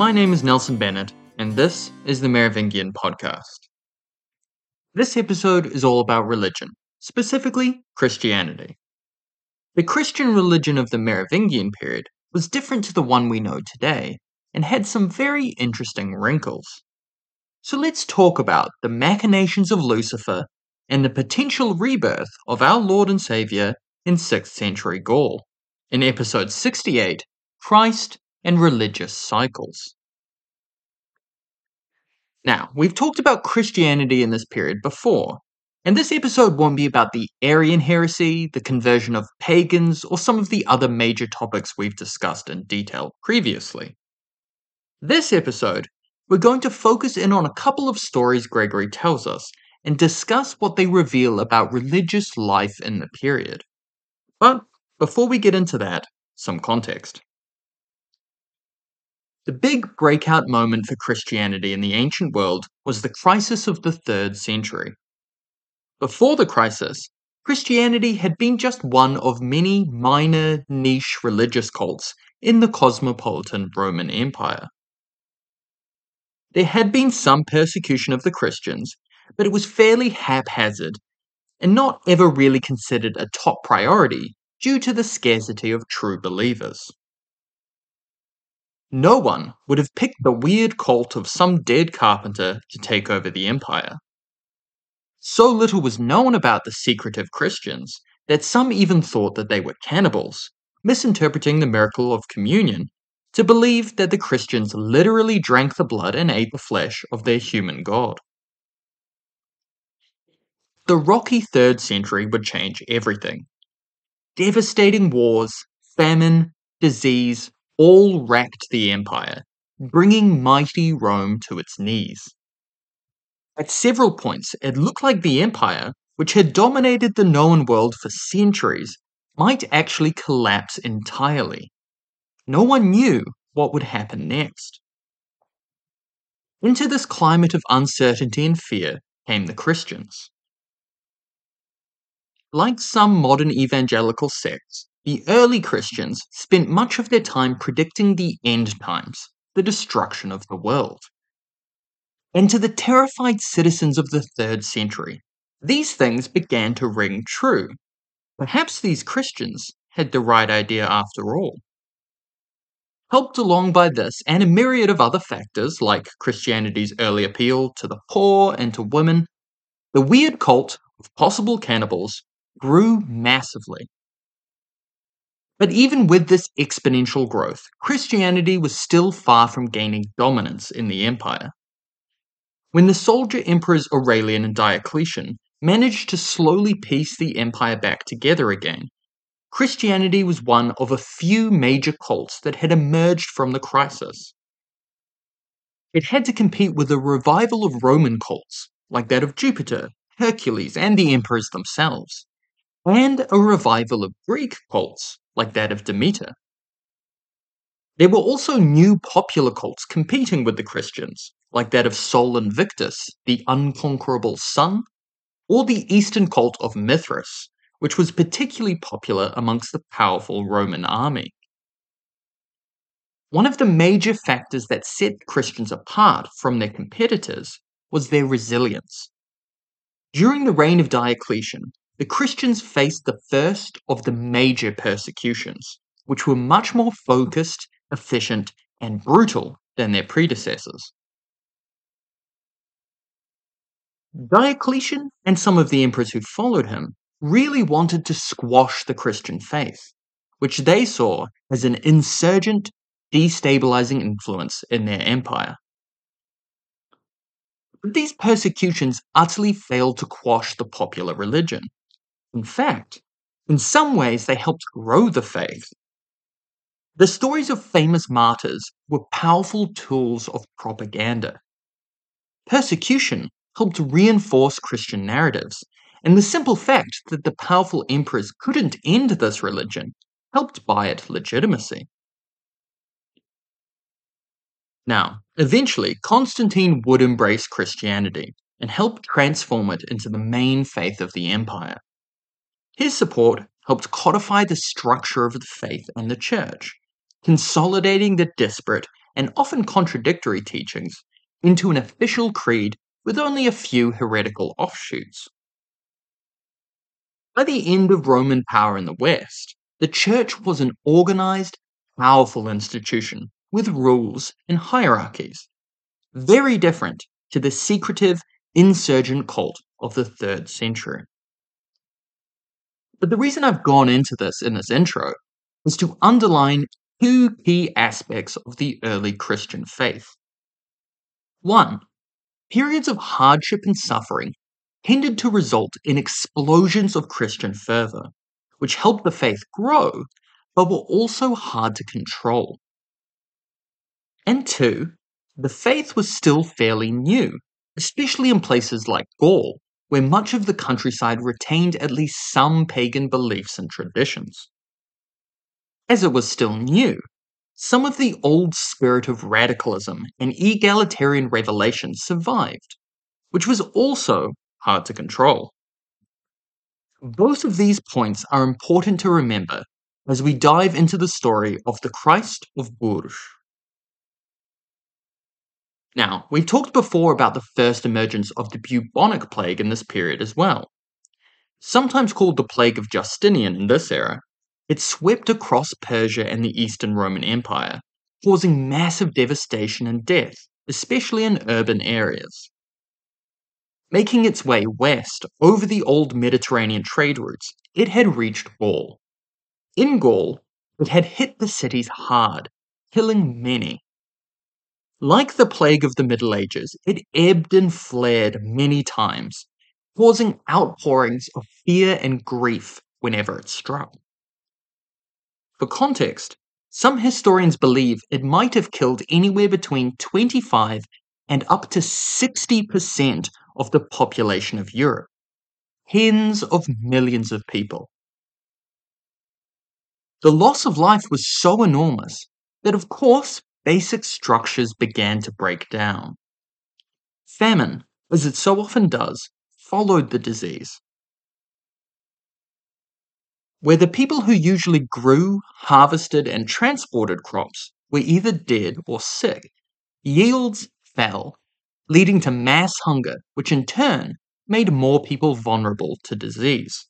My name is Nelson Bennett, and this is the Merovingian Podcast. This episode is all about religion, specifically Christianity. The Christian religion of the Merovingian period was different to the one we know today and had some very interesting wrinkles. So let's talk about the machinations of Lucifer and the potential rebirth of our Lord and Saviour in 6th century Gaul in episode 68 Christ and Religious Cycles. Now, we've talked about Christianity in this period before, and this episode won't be about the Arian heresy, the conversion of pagans, or some of the other major topics we've discussed in detail previously. This episode, we're going to focus in on a couple of stories Gregory tells us and discuss what they reveal about religious life in the period. But before we get into that, some context. The big breakout moment for Christianity in the ancient world was the crisis of the 3rd century. Before the crisis, Christianity had been just one of many minor niche religious cults in the cosmopolitan Roman Empire. There had been some persecution of the Christians, but it was fairly haphazard and not ever really considered a top priority due to the scarcity of true believers. No one would have picked the weird cult of some dead carpenter to take over the empire. So little was known about the secretive Christians that some even thought that they were cannibals, misinterpreting the miracle of communion to believe that the Christians literally drank the blood and ate the flesh of their human god. The rocky 3rd century would change everything. Devastating wars, famine, disease, all racked the empire, hmm. bringing mighty Rome to its knees. At several points, it looked like the empire, which had dominated the known world for centuries, might actually collapse entirely. No one knew what would happen next. Into this climate of uncertainty and fear came the Christians. Like some modern evangelical sects, the early Christians spent much of their time predicting the end times, the destruction of the world. And to the terrified citizens of the third century, these things began to ring true. Perhaps these Christians had the right idea after all. Helped along by this and a myriad of other factors like Christianity's early appeal to the poor and to women, the weird cult of possible cannibals grew massively but even with this exponential growth, Christianity was still far from gaining dominance in the empire. When the soldier emperors Aurelian and Diocletian managed to slowly piece the empire back together again, Christianity was one of a few major cults that had emerged from the crisis. It had to compete with a revival of Roman cults, like that of Jupiter, Hercules, and the emperors themselves, and a revival of Greek cults, like that of Demeter. There were also new popular cults competing with the Christians, like that of Sol Invictus, the unconquerable sun, or the Eastern cult of Mithras, which was particularly popular amongst the powerful Roman army. One of the major factors that set Christians apart from their competitors was their resilience. During the reign of Diocletian, the Christians faced the first of the major persecutions, which were much more focused, efficient, and brutal than their predecessors. Diocletian and some of the emperors who followed him really wanted to squash the Christian faith, which they saw as an insurgent, destabilizing influence in their empire. But these persecutions utterly failed to quash the popular religion. In fact, in some ways, they helped grow the faith. The stories of famous martyrs were powerful tools of propaganda. Persecution helped reinforce Christian narratives, and the simple fact that the powerful emperors couldn't end this religion helped buy it legitimacy. Now, eventually, Constantine would embrace Christianity and help transform it into the main faith of the empire. His support helped codify the structure of the faith and the church, consolidating the disparate and often contradictory teachings into an official creed with only a few heretical offshoots. By the end of Roman power in the West, the church was an organized, powerful institution with rules and hierarchies, very different to the secretive, insurgent cult of the 3rd century. But the reason I've gone into this in this intro is to underline two key aspects of the early Christian faith. One, periods of hardship and suffering tended to result in explosions of Christian fervor, which helped the faith grow, but were also hard to control. And two, the faith was still fairly new, especially in places like Gaul, where much of the countryside retained at least some pagan beliefs and traditions. As it was still new, some of the old spirit of radicalism and egalitarian revelation survived, which was also hard to control. Both of these points are important to remember as we dive into the story of the Christ of Bourges. Now, we've talked before about the first emergence of the bubonic plague in this period as well. Sometimes called the Plague of Justinian in this era, it swept across Persia and the Eastern Roman Empire, causing massive devastation and death, especially in urban areas. Making its way west over the old Mediterranean trade routes, it had reached Gaul. In Gaul, it had hit the cities hard, killing many. Like the plague of the Middle Ages, it ebbed and flared many times, causing outpourings of fear and grief whenever it struck. For context, some historians believe it might have killed anywhere between 25 and up to 60% of the population of Europe. Tens of millions of people. The loss of life was so enormous that, of course, basic structures began to break down. Famine, as it so often does, followed the disease. Where the people who usually grew, harvested, and transported crops were either dead or sick, yields fell, leading to mass hunger, which in turn made more people vulnerable to disease.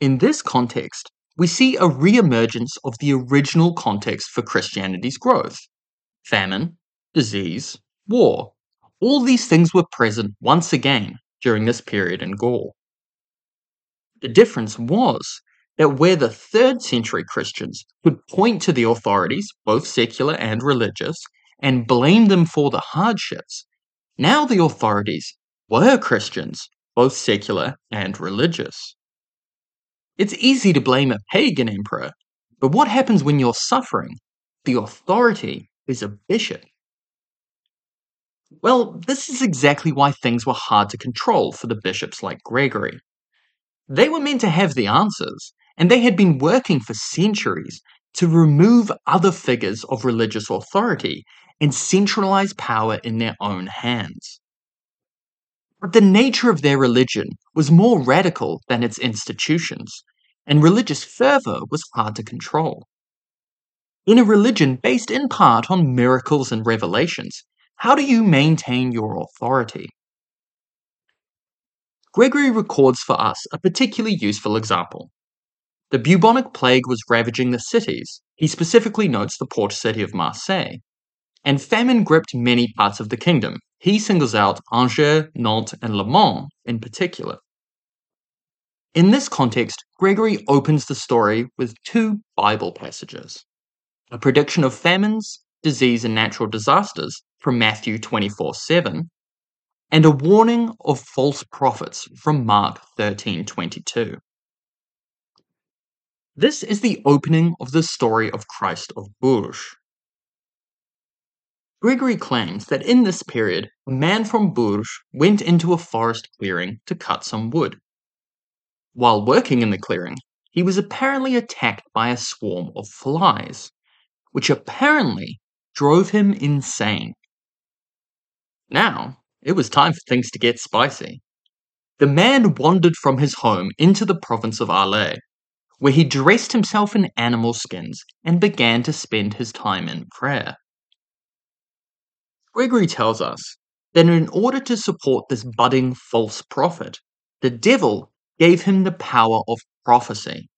In this context, we see a re emergence of the original context for Christianity's growth famine, disease, war. All these things were present once again during this period in Gaul. The difference was that where the third century Christians could point to the authorities, both secular and religious, and blame them for the hardships, now the authorities were Christians, both secular and religious. It's easy to blame a pagan emperor, but what happens when you're suffering? The authority is a bishop. Well, this is exactly why things were hard to control for the bishops like Gregory. They were meant to have the answers, and they had been working for centuries to remove other figures of religious authority and centralize power in their own hands. But the nature of their religion was more radical than its institutions, and religious fervor was hard to control. In a religion based in part on miracles and revelations, how do you maintain your authority? Gregory records for us a particularly useful example. The bubonic plague was ravaging the cities. He specifically notes the port city of Marseille. And famine gripped many parts of the kingdom. He singles out Angers, Nantes, and Le Mans in particular. In this context, Gregory opens the story with two Bible passages a prediction of famines, disease, and natural disasters from Matthew 24 7, and a warning of false prophets from Mark 13:22. This is the opening of the story of Christ of Bourges. Gregory claims that in this period, a man from Bourges went into a forest clearing to cut some wood. While working in the clearing, he was apparently attacked by a swarm of flies, which apparently drove him insane. Now, it was time for things to get spicy. The man wandered from his home into the province of Arles, where he dressed himself in animal skins and began to spend his time in prayer. Gregory tells us that in order to support this budding false prophet, the devil gave him the power of prophecy.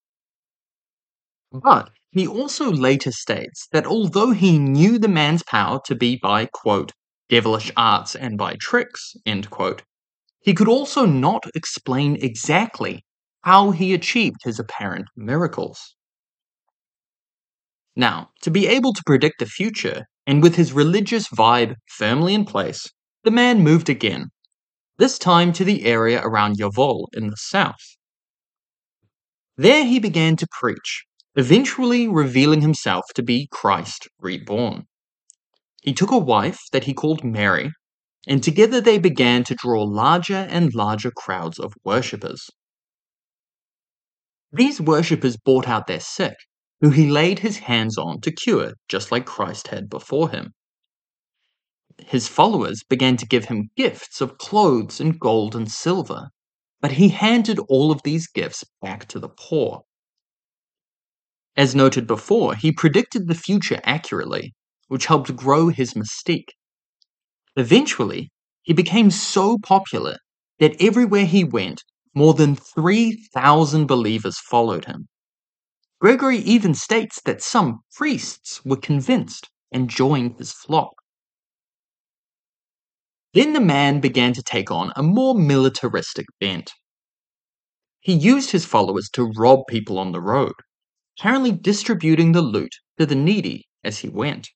But he also later states that although he knew the man's power to be by, quote, devilish arts and by tricks, end quote, he could also not explain exactly how he achieved his apparent miracles. Now, to be able to predict the future, and with his religious vibe firmly in place, the man moved again, this time to the area around Yavol in the south. There he began to preach, eventually revealing himself to be Christ reborn. He took a wife that he called Mary, and together they began to draw larger and larger crowds of worshippers. These worshippers brought out their sick, who he laid his hands on to cure, just like Christ had before him. His followers began to give him gifts of clothes and gold and silver, but he handed all of these gifts back to the poor. As noted before, he predicted the future accurately, which helped grow his mystique. Eventually, he became so popular that everywhere he went, more than 3,000 believers followed him. Gregory even states that some priests were convinced and joined his flock. Then the man began to take on a more militaristic bent. He used his followers to rob people on the road, apparently distributing the loot to the needy as he went.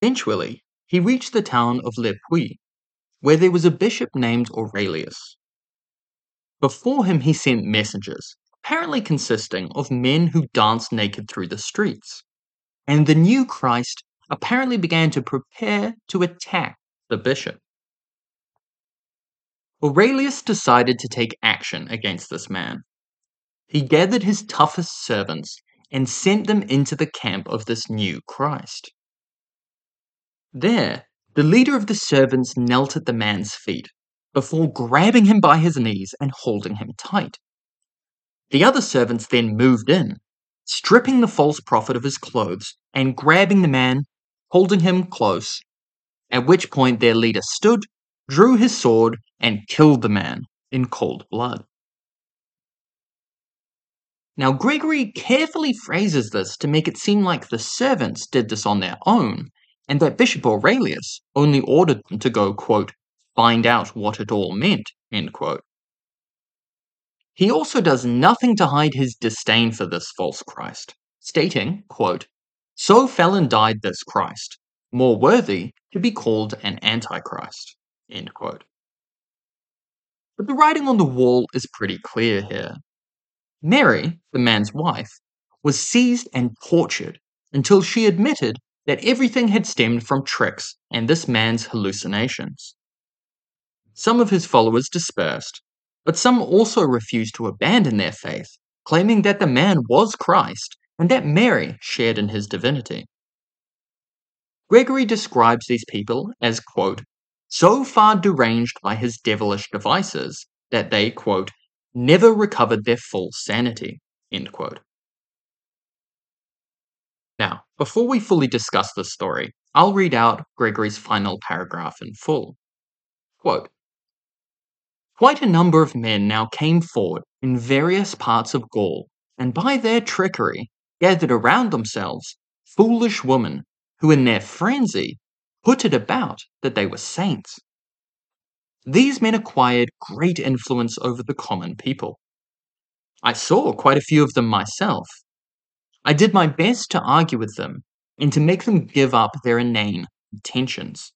Eventually, he reached the town of Le Puy, where there was a bishop named Aurelius. Before him, he sent messengers, apparently consisting of men who danced naked through the streets. And the new Christ apparently began to prepare to attack the bishop. Aurelius decided to take action against this man. He gathered his toughest servants and sent them into the camp of this new Christ. There, the leader of the servants knelt at the man's feet before grabbing him by his knees and holding him tight. The other servants then moved in, stripping the false prophet of his clothes and grabbing the man, holding him close, at which point their leader stood, drew his sword, and killed the man in cold blood. Now, Gregory carefully phrases this to make it seem like the servants did this on their own, and that Bishop Aurelius only ordered them to go, quote, find out what it all meant, end quote. He also does nothing to hide his disdain for this false Christ, stating, quote, So fell and died this Christ, more worthy to be called an Antichrist, end quote. But the writing on the wall is pretty clear here. Mary, the man's wife, was seized and tortured until she admitted that everything had stemmed from tricks and this man's hallucinations. Some of his followers dispersed, but some also refused to abandon their faith, claiming that the man was Christ and that Mary shared in his divinity. Gregory describes these people as, quote, so far deranged by his devilish devices that they, quote, never recovered their full sanity. End quote. Now, before we fully discuss this story, I'll read out Gregory's final paragraph in full. Quote, Quite a number of men now came forward in various parts of Gaul, and by their trickery gathered around themselves foolish women who in their frenzy put it about that they were saints. These men acquired great influence over the common people. I saw quite a few of them myself. I did my best to argue with them and to make them give up their inane intentions.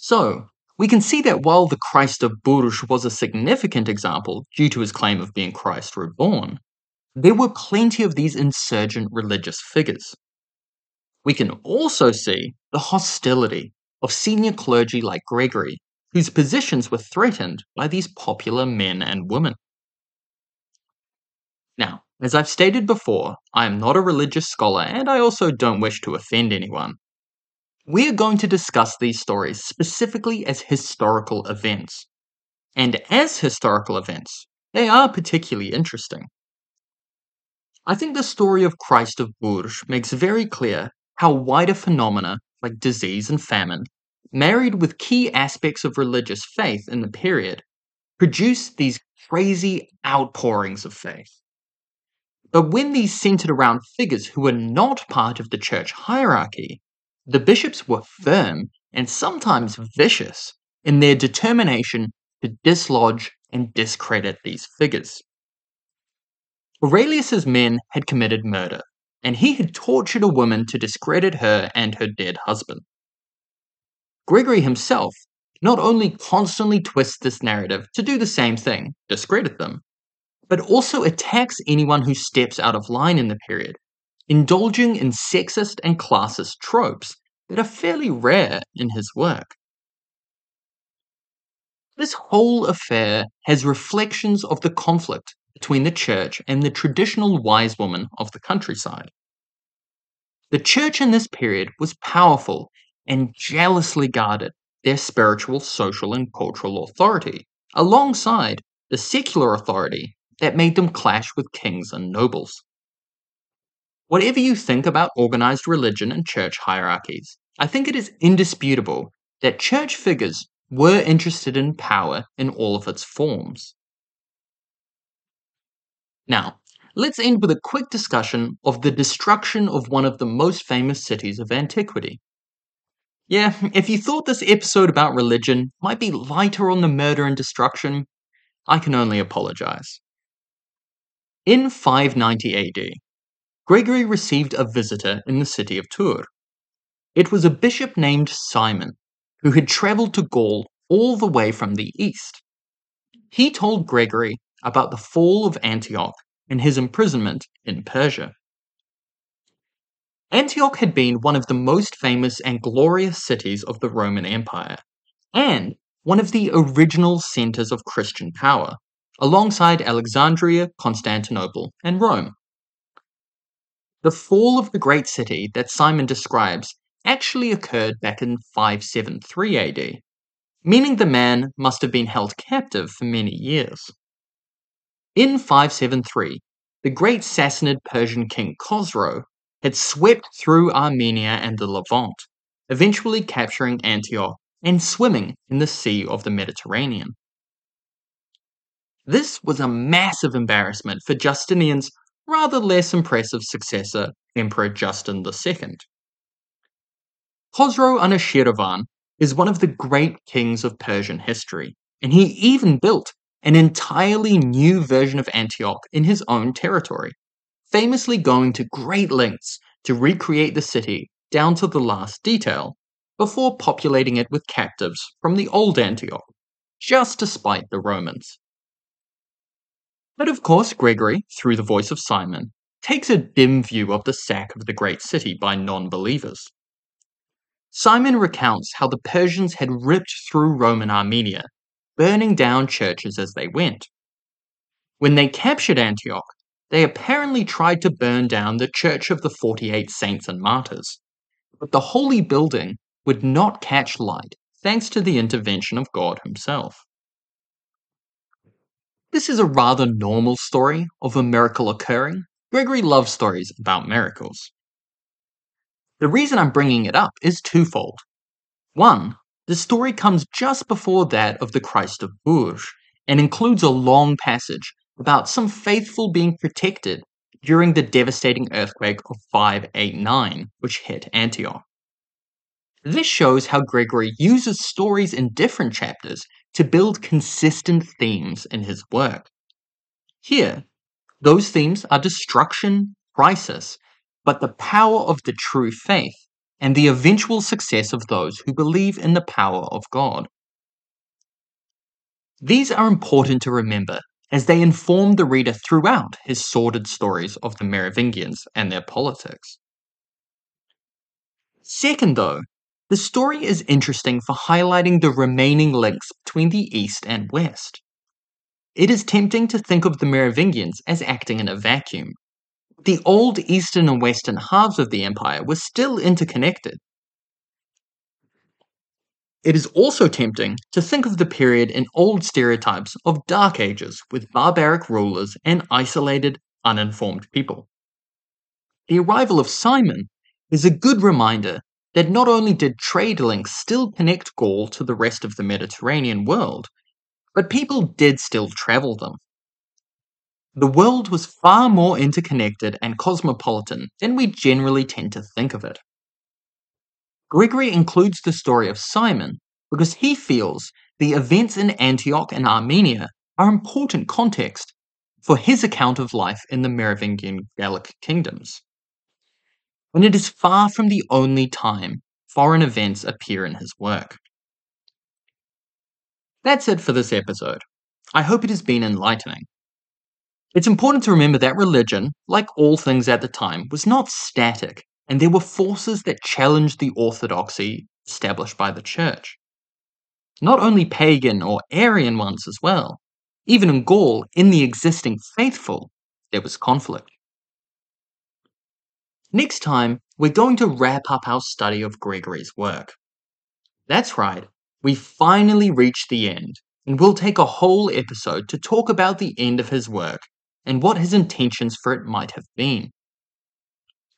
So, we can see that while the Christ of Bourges was a significant example due to his claim of being Christ reborn, there were plenty of these insurgent religious figures. We can also see the hostility of senior clergy like Gregory, whose positions were threatened by these popular men and women. Now, as I've stated before, I am not a religious scholar and I also don't wish to offend anyone. We are going to discuss these stories specifically as historical events. and as historical events, they are particularly interesting. I think the story of Christ of Bourges makes very clear how wider phenomena like disease and famine, married with key aspects of religious faith in the period, produce these crazy outpourings of faith. But when these centered around figures who were not part of the church hierarchy, the bishops were firm and sometimes vicious in their determination to dislodge and discredit these figures. Aurelius's men had committed murder, and he had tortured a woman to discredit her and her dead husband. Gregory himself not only constantly twists this narrative to do the same thing, discredit them, but also attacks anyone who steps out of line in the period, indulging in sexist and classist tropes that are fairly rare in his work. This whole affair has reflections of the conflict between the church and the traditional wise woman of the countryside. The church in this period was powerful and jealously guarded their spiritual, social, and cultural authority, alongside the secular authority that made them clash with kings and nobles. Whatever you think about organized religion and church hierarchies, I think it is indisputable that church figures were interested in power in all of its forms. Now, let's end with a quick discussion of the destruction of one of the most famous cities of antiquity. Yeah, if you thought this episode about religion might be lighter on the murder and destruction, I can only apologize. In 590 AD, Gregory received a visitor in the city of Tours. It was a bishop named Simon, who had traveled to Gaul all the way from the east. He told Gregory about the fall of Antioch and his imprisonment in Persia. Antioch had been one of the most famous and glorious cities of the Roman Empire, and one of the original centers of Christian power, alongside Alexandria, Constantinople, and Rome. The fall of the great city that Simon describes actually occurred back in 573 AD, meaning the man must have been held captive for many years. In 573, the great Sassanid Persian king Khosrow had swept through Armenia and the Levant, eventually capturing Antioch and swimming in the Sea of the Mediterranean. This was a massive embarrassment for Justinian's rather less impressive successor, Emperor Justin II. Khosrow Anushirvan is one of the great kings of Persian history, and he even built an entirely new version of Antioch in his own territory, famously going to great lengths to recreate the city down to the last detail, before populating it with captives from the old Antioch, just to spite the Romans. But of course, Gregory, through the voice of Simon, takes a dim view of the sack of the great city by non believers. Simon recounts how the Persians had ripped through Roman Armenia, burning down churches as they went. When they captured Antioch, they apparently tried to burn down the Church of the 48 Saints and Martyrs, but the holy building would not catch light thanks to the intervention of God Himself. This is a rather normal story of a miracle occurring. Gregory loves stories about miracles. The reason I'm bringing it up is twofold. One, the story comes just before that of the Christ of Bourges and includes a long passage about some faithful being protected during the devastating earthquake of 589, which hit Antioch. This shows how Gregory uses stories in different chapters to build consistent themes in his work. Here, those themes are destruction, crisis, but the power of the true faith, and the eventual success of those who believe in the power of God. These are important to remember as they inform the reader throughout his sordid stories of the Merovingians and their politics. Second, though, the story is interesting for highlighting the remaining links between the East and West. It is tempting to think of the Merovingians as acting in a vacuum, the old eastern and western halves of the empire were still interconnected. It is also tempting to think of the period in old stereotypes of dark ages with barbaric rulers and isolated, uninformed people. The arrival of Simon is a good reminder that not only did trade links still connect Gaul to the rest of the Mediterranean world, but people did still travel them. The world was far more interconnected and cosmopolitan than we generally tend to think of it. Gregory includes the story of Simon because he feels the events in Antioch and Armenia are important context for his account of life in the Merovingian Gallic kingdoms. And it is far from the only time foreign events appear in his work. That's it for this episode. I hope it has been enlightening. It's important to remember that religion, like all things at the time, was not static and there were forces that challenged the orthodoxy established by the church. Not only pagan or Arian ones as well. Even in Gaul, in the existing faithful, there was conflict. Next time, we're going to wrap up our study of Gregory's work. That's right, we finally reached the end, and we'll take a whole episode to talk about the end of his work and what his intentions for it might have been.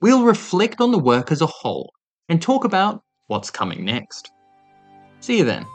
We'll reflect on the work as a whole and talk about what's coming next. See you then.